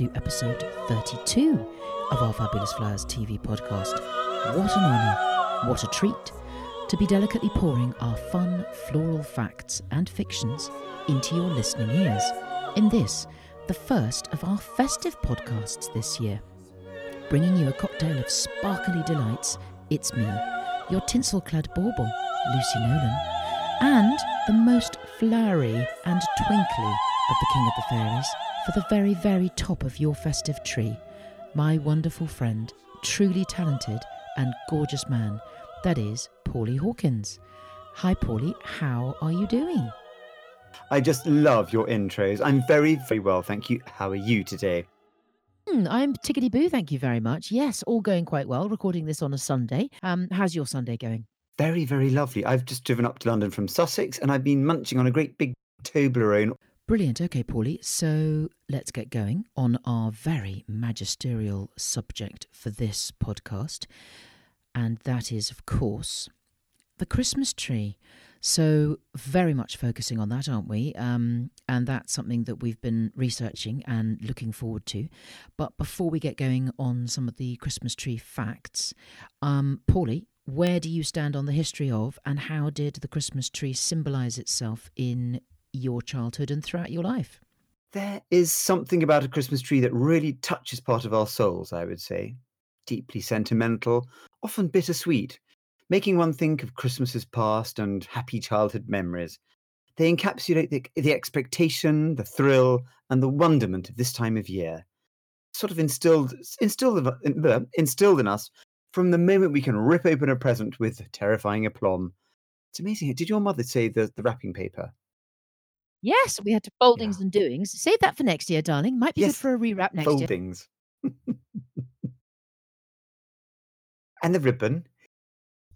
to episode 32 of our Fabulous Flowers TV podcast. What an honour, what a treat to be delicately pouring our fun floral facts and fictions into your listening ears in this, the first of our festive podcasts this year. Bringing you a cocktail of sparkly delights, it's me, your tinsel clad bauble, Lucy Nolan, and the most flowery and twinkly of the King of the Fairies for the very, very top of your festive tree, my wonderful friend, truly talented and gorgeous man, that is Paulie Hawkins. Hi, Paulie, how are you doing? I just love your intros. I'm very, very well, thank you. How are you today? Hmm, I'm tickety boo, thank you very much. Yes, all going quite well. Recording this on a Sunday. Um, how's your Sunday going? Very, very lovely. I've just driven up to London from Sussex and I've been munching on a great big Toblerone Brilliant. Okay, Paulie. So let's get going on our very magisterial subject for this podcast. And that is, of course, the Christmas tree. So, very much focusing on that, aren't we? Um, and that's something that we've been researching and looking forward to. But before we get going on some of the Christmas tree facts, um, Paulie, where do you stand on the history of and how did the Christmas tree symbolise itself in your childhood and throughout your life? There is something about a Christmas tree that really touches part of our souls, I would say. Deeply sentimental, often bittersweet, making one think of Christmases past and happy childhood memories. They encapsulate the, the expectation, the thrill, and the wonderment of this time of year. Sort of instilled, instilled, instilled in us from the moment we can rip open a present with terrifying aplomb. It's amazing. Did your mother say the, the wrapping paper? Yes, we had to foldings yeah. and doings. Save that for next year, darling. Might be yes, good for a rewrap next foldings. year. Foldings. and the ribbon.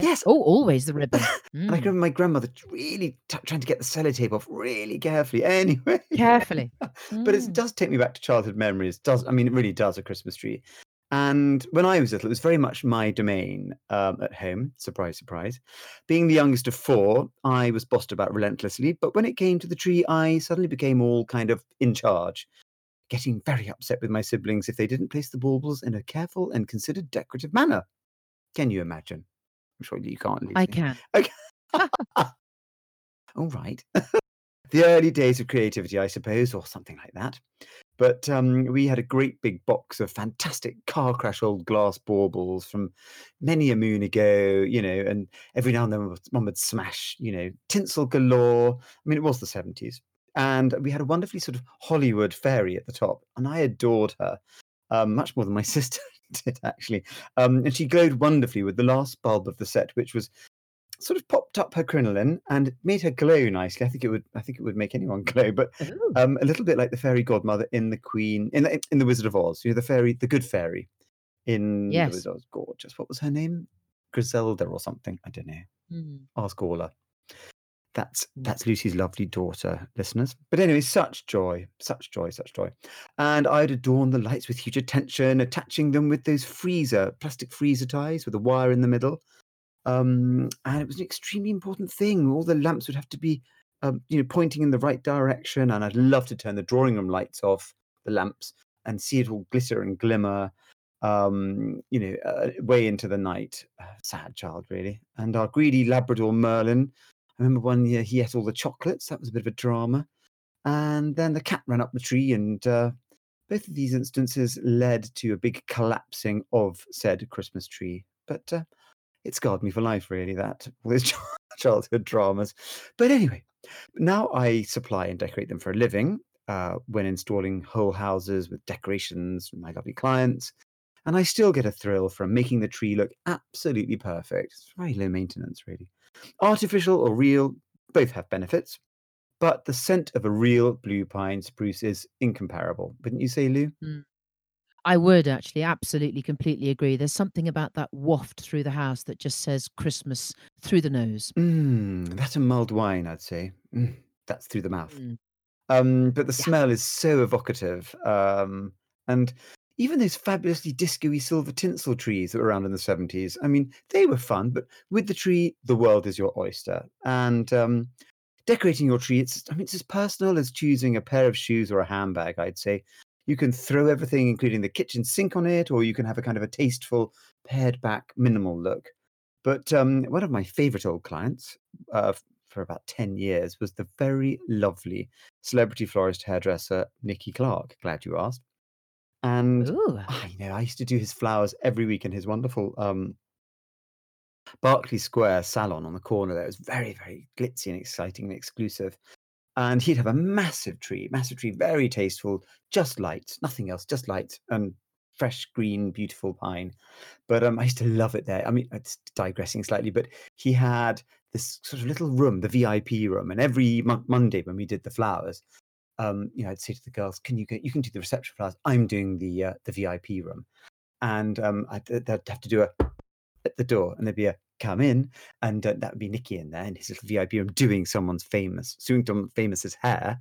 Yes. Oh, always the ribbon. Mm. I remember my grandmother really t- trying to get the sellotape off really carefully. Anyway. Carefully. but it mm. does take me back to childhood memories. Does I mean it really does a Christmas tree. And when I was little, it was very much my domain um, at home. Surprise, surprise. Being the youngest of four, I was bossed about relentlessly. But when it came to the tree, I suddenly became all kind of in charge, getting very upset with my siblings if they didn't place the baubles in a careful and considered decorative manner. Can you imagine? I'm sure you can't. I can. Okay. all right. the early days of creativity, I suppose, or something like that. But um, we had a great big box of fantastic car crash old glass baubles from many a moon ago, you know, and every now and then one would smash, you know, tinsel galore. I mean, it was the 70s. And we had a wonderfully sort of Hollywood fairy at the top, and I adored her um, much more than my sister did, actually. Um, and she glowed wonderfully with the last bulb of the set, which was sort of popped up her crinoline and made her glow nicely. I think it would. I think it would make anyone glow, but um, a little bit like the fairy godmother in the Queen in the, in the Wizard of Oz. You know, the fairy, the good fairy in yes. the Wizard of Oz. Gorgeous. What was her name? Griselda or something. I don't know. Mm. Ask Orla. That's hmm. that's Lucy's lovely daughter, listeners. But anyway, such joy, such joy, such joy. And I'd adorn the lights with huge attention, attaching them with those freezer, plastic freezer ties with a wire in the middle. Um, and it was an extremely important thing. All the lamps would have to be, um, you know, pointing in the right direction. And I'd love to turn the drawing room lights off, the lamps, and see it all glitter and glimmer, um, you know, uh, way into the night. Uh, sad child, really. And our greedy Labrador Merlin. I remember one year he ate all the chocolates. That was a bit of a drama. And then the cat ran up the tree, and uh, both of these instances led to a big collapsing of said Christmas tree. But uh, it scarred me for life, really, that with childhood dramas. But anyway, now I supply and decorate them for a living uh, when installing whole houses with decorations from my lovely clients. And I still get a thrill from making the tree look absolutely perfect. It's very low maintenance, really. Artificial or real, both have benefits. But the scent of a real blue pine spruce is incomparable. Wouldn't you say, Lou? Mm. I would actually absolutely completely agree. There's something about that waft through the house that just says Christmas through the nose. Mm, that's a mulled wine, I'd say. Mm, that's through the mouth. Mm. Um, but the yeah. smell is so evocative. Um, and even those fabulously disco silver tinsel trees that were around in the 70s, I mean, they were fun, but with the tree, the world is your oyster. And um, decorating your tree, it's, I mean, it's as personal as choosing a pair of shoes or a handbag, I'd say You can throw everything, including the kitchen sink, on it, or you can have a kind of a tasteful, pared back, minimal look. But um, one of my favorite old clients uh, for about 10 years was the very lovely celebrity florist hairdresser Nicky Clarke. Glad you asked. And Ooh. I know I used to do his flowers every week in his wonderful um, Berkeley Square salon on the corner there. It was very, very glitzy and exciting and exclusive. And he'd have a massive tree, massive tree, very tasteful, just light, nothing else, just light and fresh green, beautiful pine. But um, I used to love it there. I mean, it's digressing slightly, but he had this sort of little room, the VIP room, and every mo- Monday when we did the flowers, um, you know, I'd say to the girls, "Can you get, you can do the reception flowers? I'm doing the uh, the VIP room," and um, I'd, they'd have to do a at the door, and there'd be a come in, and uh, that would be Nicky in there in his little VIP room doing someone's famous, doing someone famous's hair,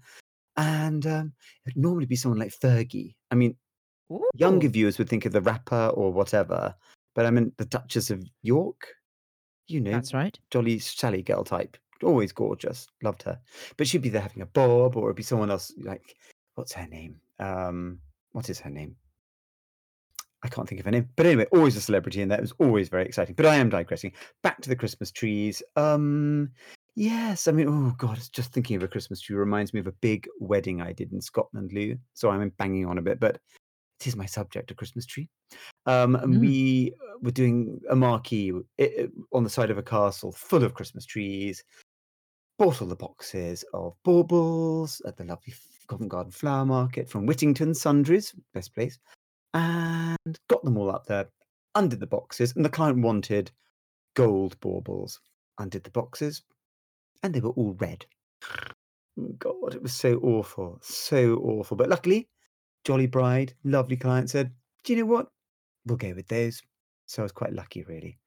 and um, it'd normally be someone like Fergie. I mean, Ooh. younger viewers would think of the rapper or whatever, but I mean the Duchess of York. You know, that's right. Jolly Sally girl type, always gorgeous, loved her. But she'd be there having a bob, or it'd be someone else like what's her name? Um, what is her name? I can't think of her name. But anyway, always a celebrity in there. It was always very exciting. But I am digressing. Back to the Christmas trees. Um, yes, I mean, oh god, just thinking of a Christmas tree reminds me of a big wedding I did in Scotland, Lou. So I'm banging on a bit, but it is my subject, a Christmas tree. Um, and mm. we uh, were doing a marquee on the side of a castle full of Christmas trees. Bought all the boxes of baubles at the lovely Covent Garden Flower Market from Whittington Sundries, best place and got them all up there, undid the boxes, and the client wanted gold baubles. Undid the boxes, and they were all red. Mm, God, it was so awful, so awful. But luckily, Jolly Bride, lovely client, said, Do you know what? We'll go with those. So I was quite lucky, really.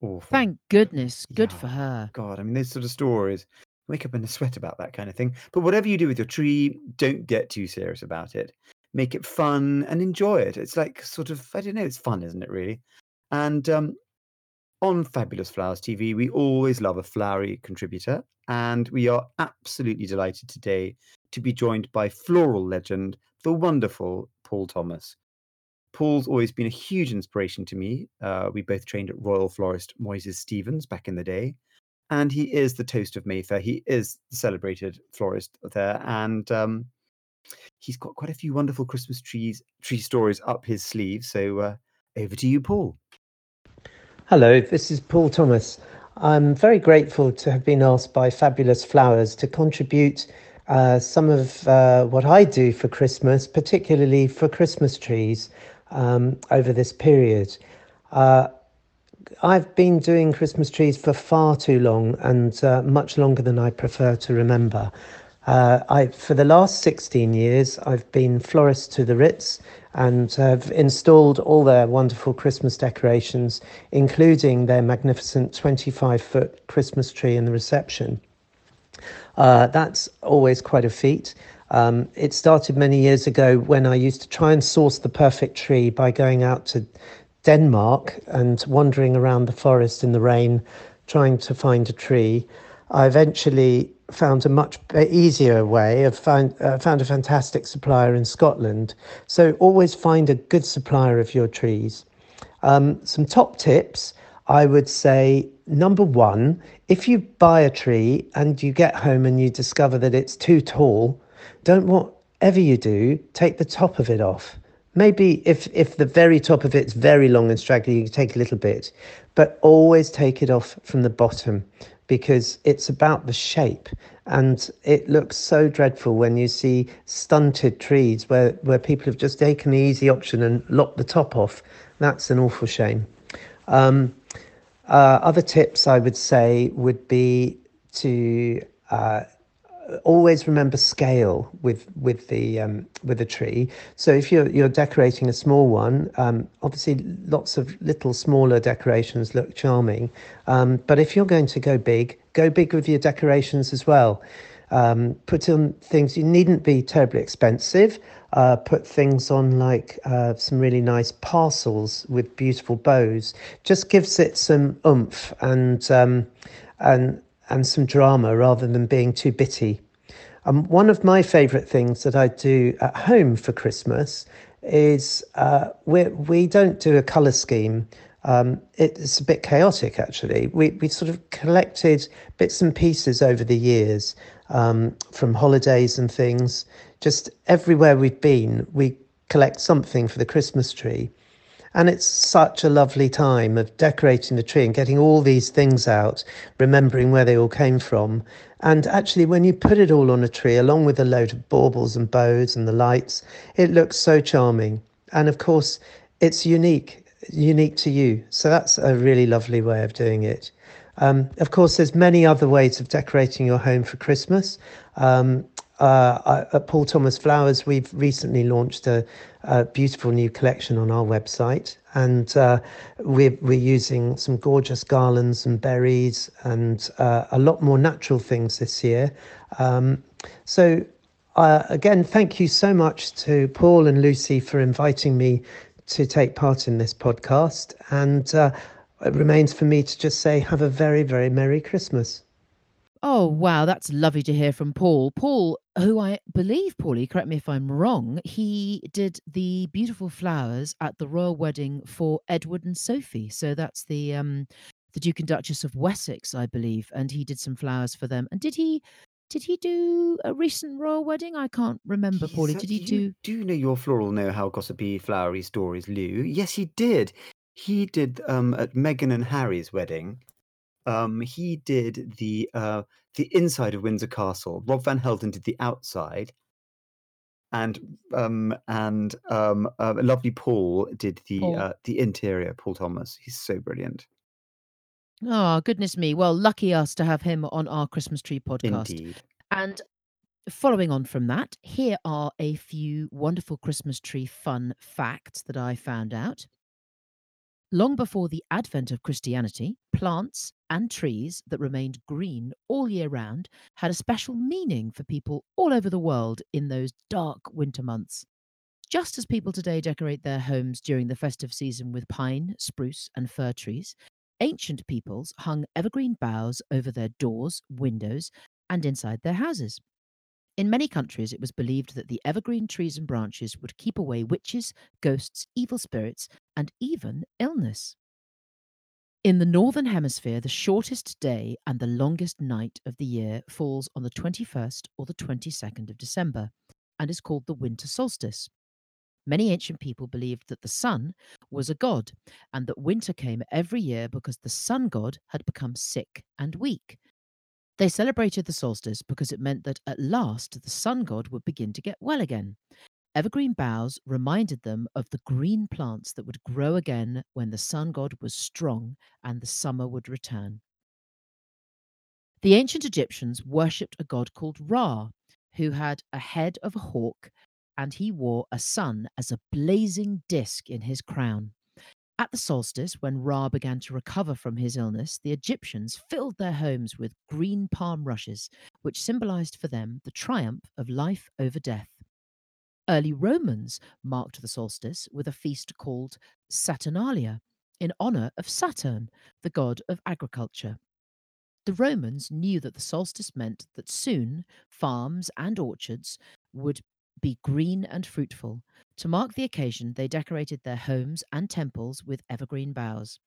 Awful. Thank goodness. Good yeah. for her. God, I mean, those sort of stories wake up in a sweat about that kind of thing. But whatever you do with your tree, don't get too serious about it make it fun and enjoy it. It's like sort of I don't know, it's fun, isn't it? Really. And um, on Fabulous Flowers TV, we always love a flowery contributor, and we are absolutely delighted today to be joined by floral legend, the wonderful Paul Thomas. Paul's always been a huge inspiration to me. Uh, we both trained at Royal Florist Moyses Stevens back in the day, and he is the toast of Mayfair. He is the celebrated florist there, and um, he's got quite a few wonderful Christmas trees tree stories up his sleeve. So uh, over to you, Paul. Hello, this is Paul Thomas. I'm very grateful to have been asked by Fabulous Flowers to contribute uh, some of uh, what I do for Christmas, particularly for Christmas trees, um, over this period. Uh, I've been doing Christmas trees for far too long and uh, much longer than I prefer to remember. Uh, I, for the last 16 years, I've been florist to the Ritz and have installed all their wonderful Christmas decorations, including their magnificent 25 foot Christmas tree in the reception. Uh, that's always quite a feat. Um, it started many years ago when I used to try and source the perfect tree by going out to Denmark and wandering around the forest in the rain trying to find a tree. I eventually found a much easier way. I've found, uh, found a fantastic supplier in Scotland. So always find a good supplier of your trees. Um, some top tips I would say number one, if you buy a tree and you get home and you discover that it's too tall, don't whatever you do, take the top of it off. Maybe if, if the very top of it's very long and straggly, you take a little bit, but always take it off from the bottom because it's about the shape and it looks so dreadful when you see stunted trees where, where people have just taken the easy option and lopped the top off. That's an awful shame. Um, uh, other tips I would say would be to uh, always remember scale with with the um, with the tree. So if you're you're decorating a small one, um, obviously lots of little smaller decorations look charming. Um, but if you're going to go big, go big with your decorations as well. Um, put on things. You needn't be terribly expensive. Uh, put things on like uh, some really nice parcels with beautiful bows. Just gives it some oomph and um, and and some drama rather than being too bitty. Um, one of my favourite things that I do at home for Christmas is uh, we we don't do a colour scheme. Um, it's a bit chaotic actually. We we sort of collected bits and pieces over the years um, from holidays and things. Just everywhere we've been, we collect something for the Christmas tree. And it's such a lovely time of decorating the tree and getting all these things out, remembering where they all came from. And actually, when you put it all on a tree, along with a load of baubles and bows and the lights, it looks so charming. And of course, it's unique, unique to you. So that's a really lovely way of doing it. Um, of course, there's many other ways of decorating your home for Christmas. Um, uh, at Paul Thomas Flowers, we've recently launched a, a beautiful new collection on our website, and uh, we're, we're using some gorgeous garlands and berries and uh, a lot more natural things this year. Um, so, uh, again, thank you so much to Paul and Lucy for inviting me to take part in this podcast. And uh, it remains for me to just say, have a very, very Merry Christmas. Oh, wow. That's lovely to hear from Paul. Paul, who I believe, Paulie, correct me if I'm wrong, he did the beautiful flowers at the royal wedding for Edward and Sophie. So that's the um the Duke and Duchess of Wessex, I believe, and he did some flowers for them. And did he did he do a recent royal wedding? I can't remember, Paulie. Did he do do you know your floral know how gossipy flowery stories, Lou? Yes, he did. He did um at Meghan and Harry's wedding um, he did the uh, the inside of Windsor Castle. Rob Van Helden did the outside, and um, and um, uh, lovely Paul did the Paul. Uh, the interior. Paul Thomas, he's so brilliant. Oh goodness me! Well, lucky us to have him on our Christmas tree podcast. Indeed. And following on from that, here are a few wonderful Christmas tree fun facts that I found out. Long before the advent of Christianity, plants and trees that remained green all year round had a special meaning for people all over the world in those dark winter months. Just as people today decorate their homes during the festive season with pine, spruce, and fir trees, ancient peoples hung evergreen boughs over their doors, windows, and inside their houses. In many countries, it was believed that the evergreen trees and branches would keep away witches, ghosts, evil spirits, and even illness. In the Northern Hemisphere, the shortest day and the longest night of the year falls on the 21st or the 22nd of December and is called the winter solstice. Many ancient people believed that the sun was a god and that winter came every year because the sun god had become sick and weak, they celebrated the solstice because it meant that at last the sun god would begin to get well again. Evergreen boughs reminded them of the green plants that would grow again when the sun god was strong and the summer would return. The ancient Egyptians worshipped a god called Ra, who had a head of a hawk and he wore a sun as a blazing disk in his crown. At the solstice, when Ra began to recover from his illness, the Egyptians filled their homes with green palm rushes, which symbolized for them the triumph of life over death. Early Romans marked the solstice with a feast called Saturnalia, in honor of Saturn, the god of agriculture. The Romans knew that the solstice meant that soon farms and orchards would be green and fruitful. To mark the occasion, they decorated their homes and temples with evergreen boughs.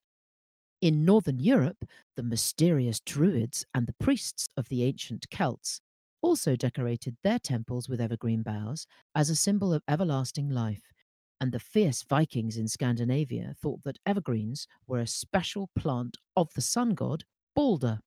In Northern Europe, the mysterious Druids and the priests of the ancient Celts also decorated their temples with evergreen boughs as a symbol of everlasting life, and the fierce Vikings in Scandinavia thought that evergreens were a special plant of the sun god Balder.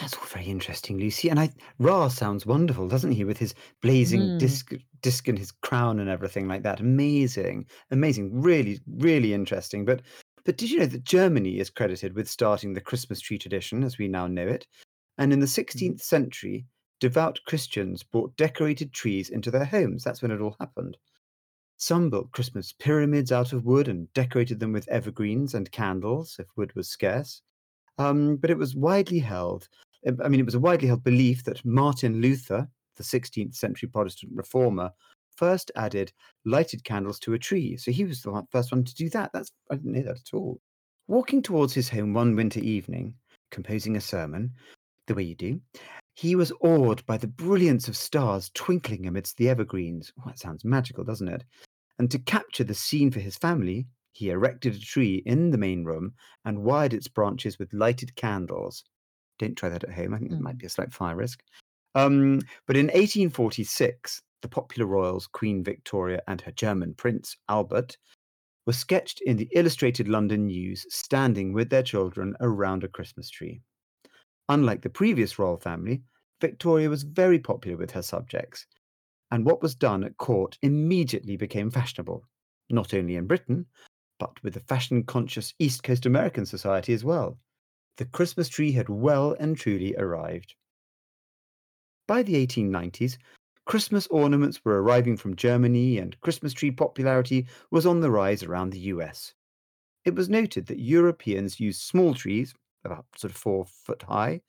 That's all very interesting, Lucy. And I Ra sounds wonderful, doesn't he? With his blazing mm. disc disc and his crown and everything like that. Amazing. Amazing. Really, really interesting. But but did you know that Germany is credited with starting the Christmas tree tradition as we now know it? And in the 16th mm-hmm. century, devout Christians brought decorated trees into their homes. That's when it all happened. Some built Christmas pyramids out of wood and decorated them with evergreens and candles if wood was scarce. Um, but it was widely held, I mean, it was a widely held belief that Martin Luther, the 16th century Protestant reformer, first added lighted candles to a tree. So he was the first one to do that. That's I didn't know that at all. Walking towards his home one winter evening, composing a sermon, the way you do, He was awed by the brilliance of stars twinkling amidst the evergreens. Oh, that sounds magical, doesn't it? And to capture the scene for his family, he erected a tree in the main room and wired its branches with lighted candles. Don't try that at home. I think mm. it might be a slight fire risk. Um, but in 1846, the popular royals, Queen Victoria and her German prince, Albert, were sketched in the Illustrated London News standing with their children around a Christmas tree. Unlike the previous royal family, Victoria was very popular with her subjects, and what was done at court immediately became fashionable, not only in Britain, but with the fashion conscious East Coast American society as well. The Christmas tree had well and truly arrived. By the 1890s, Christmas ornaments were arriving from Germany and Christmas tree popularity was on the rise around the US. It was noted that Europeans used small trees, about sort of four foot high,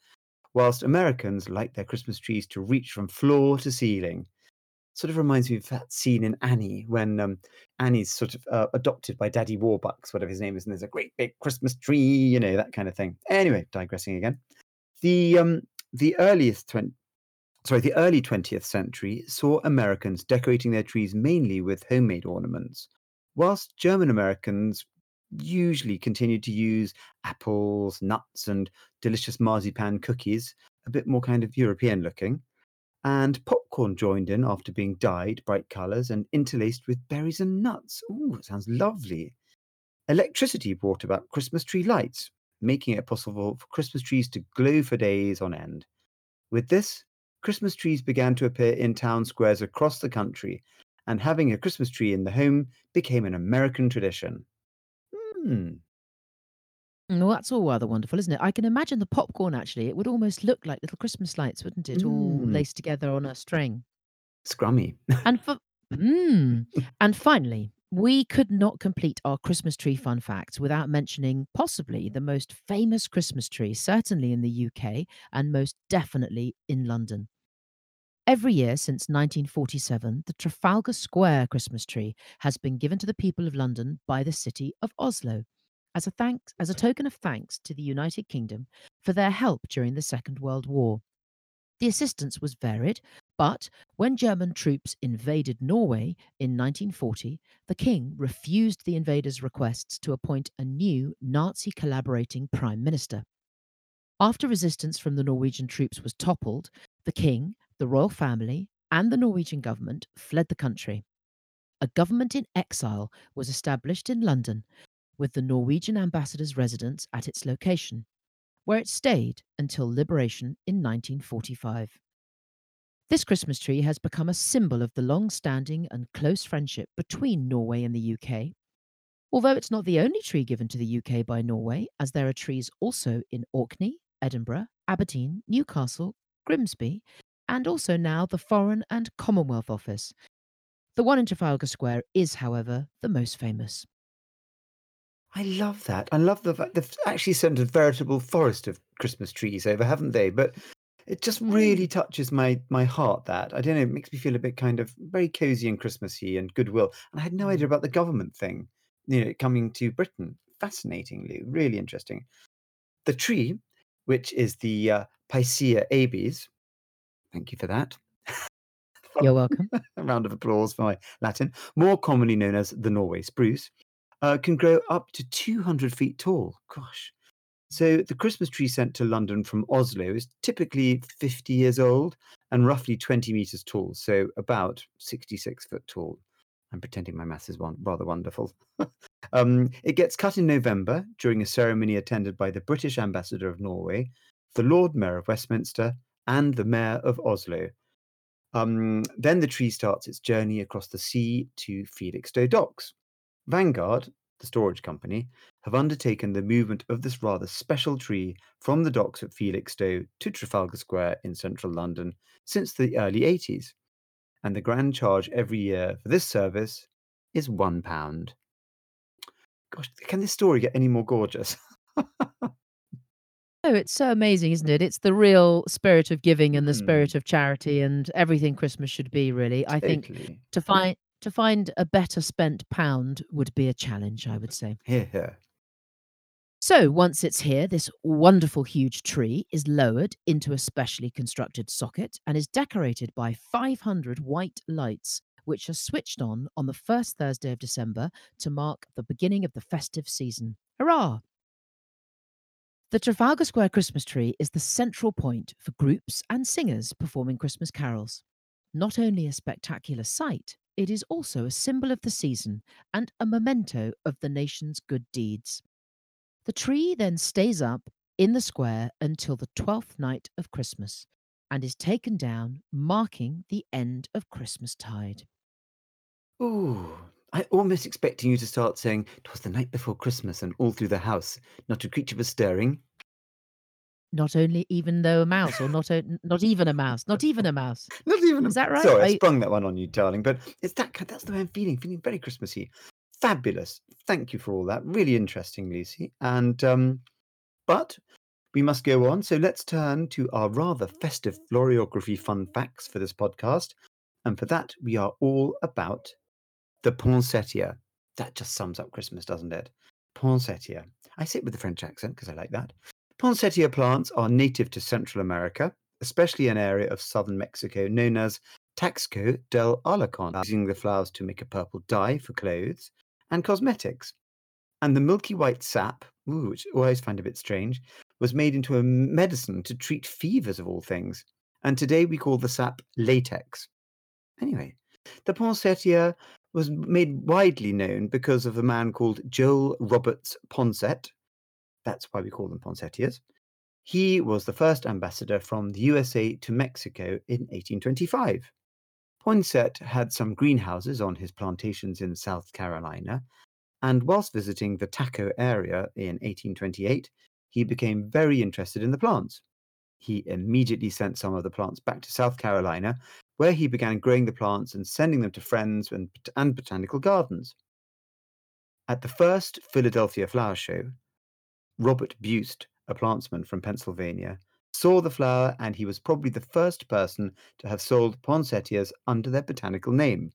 whilst Americans liked their Christmas trees to reach from floor to ceiling. Sort of reminds me of that scene in Annie when um, Annie's sort of uh, adopted by Daddy Warbucks, whatever his name is, and there's a great big Christmas tree, you know, that kind of thing. Anyway, digressing again. The um, the earliest 20, sorry, the early 20th century saw Americans decorating their trees mainly with homemade ornaments, whilst German Americans usually continued to use apples, nuts, and delicious marzipan cookies, a bit more kind of European looking. And popcorn joined in after being dyed bright colours and interlaced with berries and nuts. Ooh, it sounds lovely. Electricity brought about Christmas tree lights, making it possible for Christmas trees to glow for days on end. With this, Christmas trees began to appear in town squares across the country, and having a Christmas tree in the home became an American tradition. Hmm. Well, that's all rather wonderful, isn't it? I can imagine the popcorn actually. It would almost look like little Christmas lights, wouldn't it? All Mm. laced together on a string. Scrummy. And for mm. and finally, we could not complete our Christmas tree fun facts without mentioning possibly the most famous Christmas tree, certainly in the UK and most definitely in London. Every year since 1947, the Trafalgar Square Christmas tree has been given to the people of London by the city of Oslo as a thanks as a token of thanks to the United Kingdom for their help during the Second World War. The assistance was varied, but when German troops invaded Norway in 1940, the king refused the invaders' requests to appoint a new Nazi collaborating prime minister. After resistance from the Norwegian troops was toppled, the king the royal family and the Norwegian government fled the country. A government in exile was established in London, with the Norwegian ambassador's residence at its location, where it stayed until liberation in 1945. This Christmas tree has become a symbol of the long standing and close friendship between Norway and the UK. Although it's not the only tree given to the UK by Norway, as there are trees also in Orkney, Edinburgh, Aberdeen, Newcastle, Grimsby, and also now the Foreign and Commonwealth Office. The one in Trafalgar Square is, however, the most famous. I love that. I love the fact they've actually sent a veritable forest of Christmas trees over, haven't they? But it just really touches my my heart. That I don't know, it makes me feel a bit kind of very cozy and Christmassy and goodwill. And I had no idea mm. about the government thing, you know, coming to Britain. Fascinatingly, really interesting. The tree, which is the uh, Picea abies, Thank you for that. You're welcome. A round of applause for my Latin. More commonly known as the Norway spruce, uh, can grow up to 200 feet tall. Gosh. So the Christmas tree sent to London from Oslo is typically 50 years old and roughly 20 meters tall, so about 66 foot tall. I'm pretending my maths is one, rather wonderful. um, it gets cut in November during a ceremony attended by the British ambassador of Norway, the Lord Mayor of Westminster, and the mayor of Oslo. Um, then the tree starts its journey across the sea to Felixstowe docks. Vanguard, the storage company, have undertaken the movement of this rather special tree from the docks at Felixstowe to Trafalgar Square in central London since the early 80s. And the grand charge every year for this service is £1. Gosh, can this story get any more gorgeous? Oh, it's so amazing, isn't it? It's the real spirit of giving and the Mm. spirit of charity and everything Christmas should be, really. I think to find to find a better spent pound would be a challenge, I would say. Here, here. So once it's here, this wonderful huge tree is lowered into a specially constructed socket and is decorated by 500 white lights, which are switched on on the first Thursday of December to mark the beginning of the festive season. Hurrah! The Trafalgar Square Christmas tree is the central point for groups and singers performing Christmas carols. Not only a spectacular sight, it is also a symbol of the season and a memento of the nation's good deeds. The tree then stays up in the square until the 12th night of Christmas and is taken down, marking the end of Christmas tide. Ooh, I almost expecting you to start saying, "'Twas the night before Christmas, and all through the house not a creature was stirring." Not only even though a mouse, or not o- not even a mouse, not even a mouse. Not even a Is that right? Sorry, I sprung that one on you, darling, but it's that that's the way I'm feeling, feeling very Christmassy. Fabulous. Thank you for all that. Really interesting, Lucy. And, um, but we must go on, so let's turn to our rather festive floriography fun facts for this podcast. And for that, we are all about the poinsettia. That just sums up Christmas, doesn't it? Poinsettia. I say it with a French accent because I like that. Poinsettia plants are native to Central America, especially an area of southern Mexico known as Taxco del Alarcon, using the flowers to make a purple dye for clothes and cosmetics. And the milky white sap, ooh, which I always find a bit strange, was made into a medicine to treat fevers of all things. And today we call the sap latex. Anyway, the poinsettia was made widely known because of a man called Joel Roberts Poinsett. That's why we call them poinsettias. He was the first ambassador from the USA to Mexico in 1825. Poinsett had some greenhouses on his plantations in South Carolina, and whilst visiting the Taco area in 1828, he became very interested in the plants. He immediately sent some of the plants back to South Carolina, where he began growing the plants and sending them to friends and, and botanical gardens. At the first Philadelphia Flower Show, Robert Buist, a plantsman from Pennsylvania, saw the flower and he was probably the first person to have sold poinsettias under their botanical name,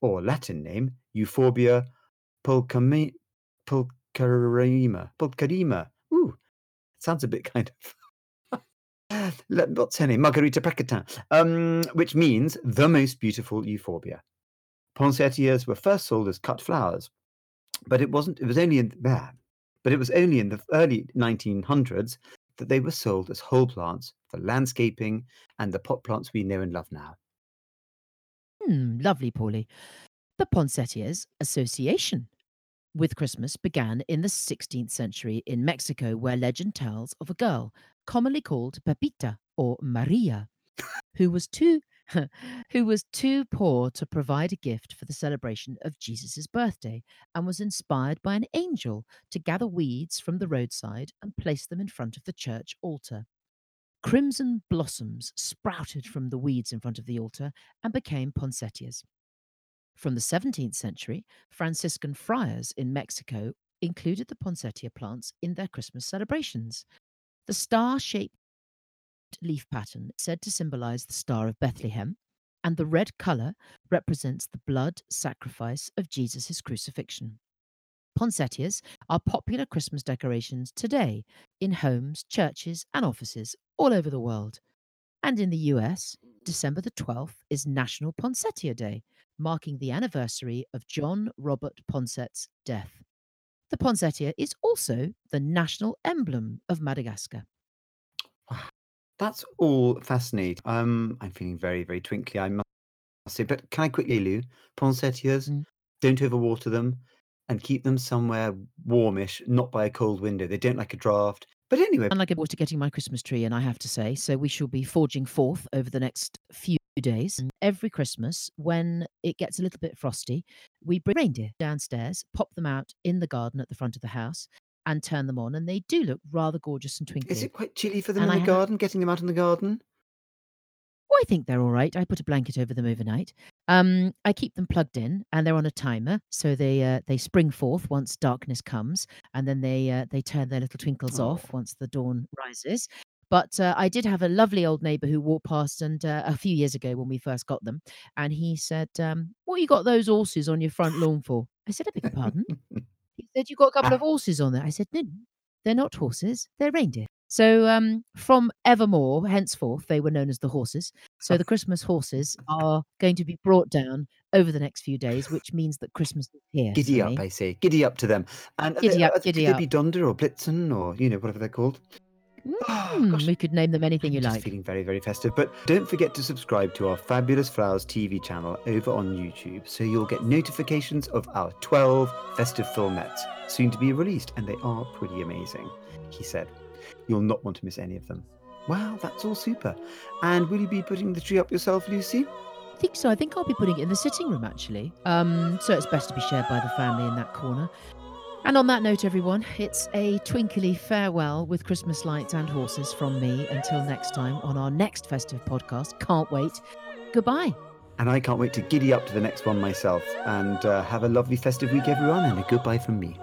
or Latin name, Euphorbia pulcherrima. Pulcherrima. Ooh, sounds a bit kind of. What's her name? Margarita Pracatan, um, which means the most beautiful euphorbia. Poinsettias were first sold as cut flowers, but it wasn't. It was only in there, but it was only in the early 1900s that they were sold as whole plants for landscaping and the pot plants we know and love now. Hmm, lovely, Paulie. The Poinsettias Association with Christmas began in the 16th century in Mexico, where legend tells of a girl, commonly called Pepita or Maria, who was too who was too poor to provide a gift for the celebration of Jesus' birthday and was inspired by an angel to gather weeds from the roadside and place them in front of the church altar. Crimson blossoms sprouted from the weeds in front of the altar and became poinsettias. From the 17th century, Franciscan friars in Mexico included the poinsettia plants in their Christmas celebrations. The star shaped leaf pattern said to symbolize the Star of Bethlehem, and the red color represents the blood sacrifice of Jesus' crucifixion. Poinsettias are popular Christmas decorations today in homes, churches, and offices all over the world. And in the US, December the 12th is National Poinsettia Day, marking the anniversary of John Robert Poinsett's death. The poinsettia is also the national emblem of Madagascar. That's all fascinating. Um, I'm feeling very, very twinkly, I must say. But can I quickly, Lou, poinsettias, Mm. don't overwater them and keep them somewhere warmish, not by a cold window. They don't like a draft. But anyway, Unlike water getting my Christmas tree, and I have to say, so we shall be forging forth over the next few days. And Every Christmas, when it gets a little bit frosty, we bring reindeer downstairs, pop them out in the garden at the front of the house, and turn them on, and they do look rather gorgeous and twinkly. is it quite chilly for them And in I the garden, getting them out in the garden? Oh, I think they're all right. I put a blanket over them overnight. Um, I keep them plugged in, and they're on a timer, so they uh, they spring forth once darkness comes, and then they uh, they turn their little twinkles Oh. off once the dawn rises. But uh, I did have a lovely old neighbour who walked past, and uh, a few years ago when we first got them, and he said, um, "What you got those horses on your front lawn for?" I said, "I beg your pardon." He said, "You got a couple of horses on there." I said, "No, they're not horses, they're reindeer. So um, from evermore, henceforth, they were known as the horses. So the Christmas horses are going to be brought down over the next few days, which means that Christmas is here. Giddy up, I say. Giddy up to them. And giddy they, up, giddy could up. they be Dunder or Blitzen or, you know, whatever they're called? Mm, we could name them anything you like. feeling very, very festive. But don't forget to subscribe to our Fabulous Flowers TV channel over on YouTube so you'll get notifications of our 12 festive filmettes soon to be released. And they are pretty amazing, he said. You'll not want to miss any of them. Wow, that's all super. And will you be putting the tree up yourself, Lucy? I think so. I think I'll be putting it in the sitting room actually. Um, so it's best to be shared by the family in that corner. And on that note, everyone, it's a twinkly farewell with Christmas lights and horses from me until next time on our next festive podcast. Can't wait. Goodbye. And I can't wait to giddy up to the next one myself. And uh, have a lovely festive week, everyone, and a goodbye from me.